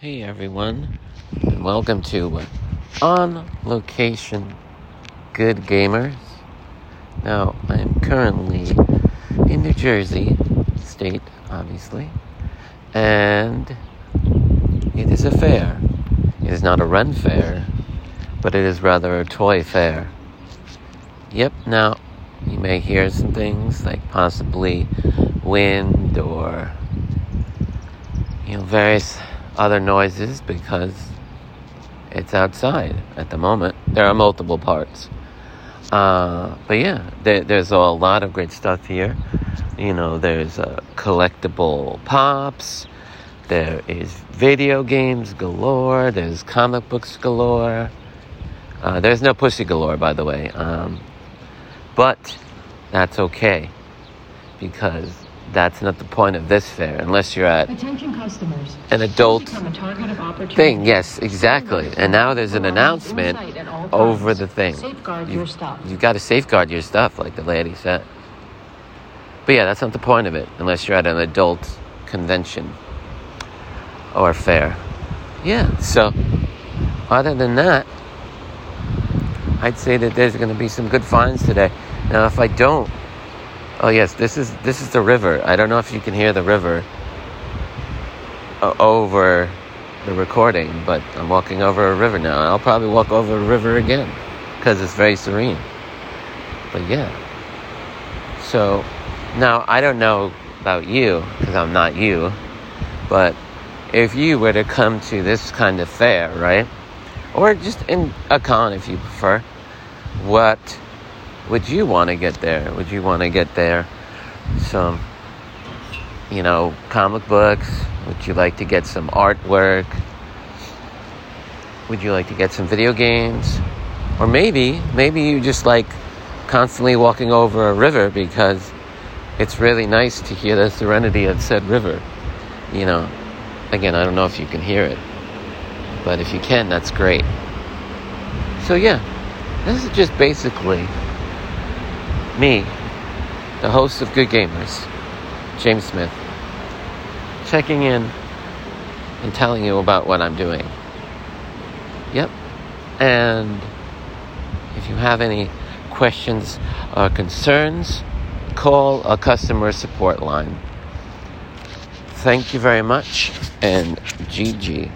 Hey everyone, and welcome to uh, On Location Good Gamers. Now, I'm currently in New Jersey, state, obviously, and it is a fair. It is not a Ren fair, but it is rather a toy fair. Yep, now you may hear some things like possibly wind or you know various other noises because it's outside at the moment. There are multiple parts. Uh, but yeah, there, there's a lot of great stuff here. You know, there's uh, collectible pops, there is video games galore, there's comic books galore. Uh, there's no pussy galore, by the way. Um, but that's okay because that's not the point of this fair unless you're at Attention customers. an adult Become a target of opportunity. thing. Yes, exactly. And now there's an announcement over the thing. Safeguard You- your stuff. You've got to safeguard your stuff, like the lady said. But yeah, that's not the point of it, unless you're at an adult convention or fair. Yeah, so other than that, I'd say that there's going to be some good finds today. Now, if I don't, oh yes, this is this is the river. I don't know if you can hear the river o- over the recording, but I'm walking over a river now. I'll probably walk over a river again because it's very serene. But yeah. So now I don't know about you because I'm not you, but if you were to come to this kind of fair, right? Or just in a con if you prefer, what would you want to get there? Would you want to get there some, you know, comic books? Would you like to get some artwork? Would you like to get some video games? Or maybe, maybe you just like constantly walking over a river because it's really nice to hear the serenity of said river. You know, again, I don't know if you can hear it, but if you can, that's great. So, yeah, this is just basically me, the host of Good Gamers, James Smith, checking in and telling you about what I'm doing. Yep. And if you have any questions or concerns, call a customer support line. Thank you very much and GG.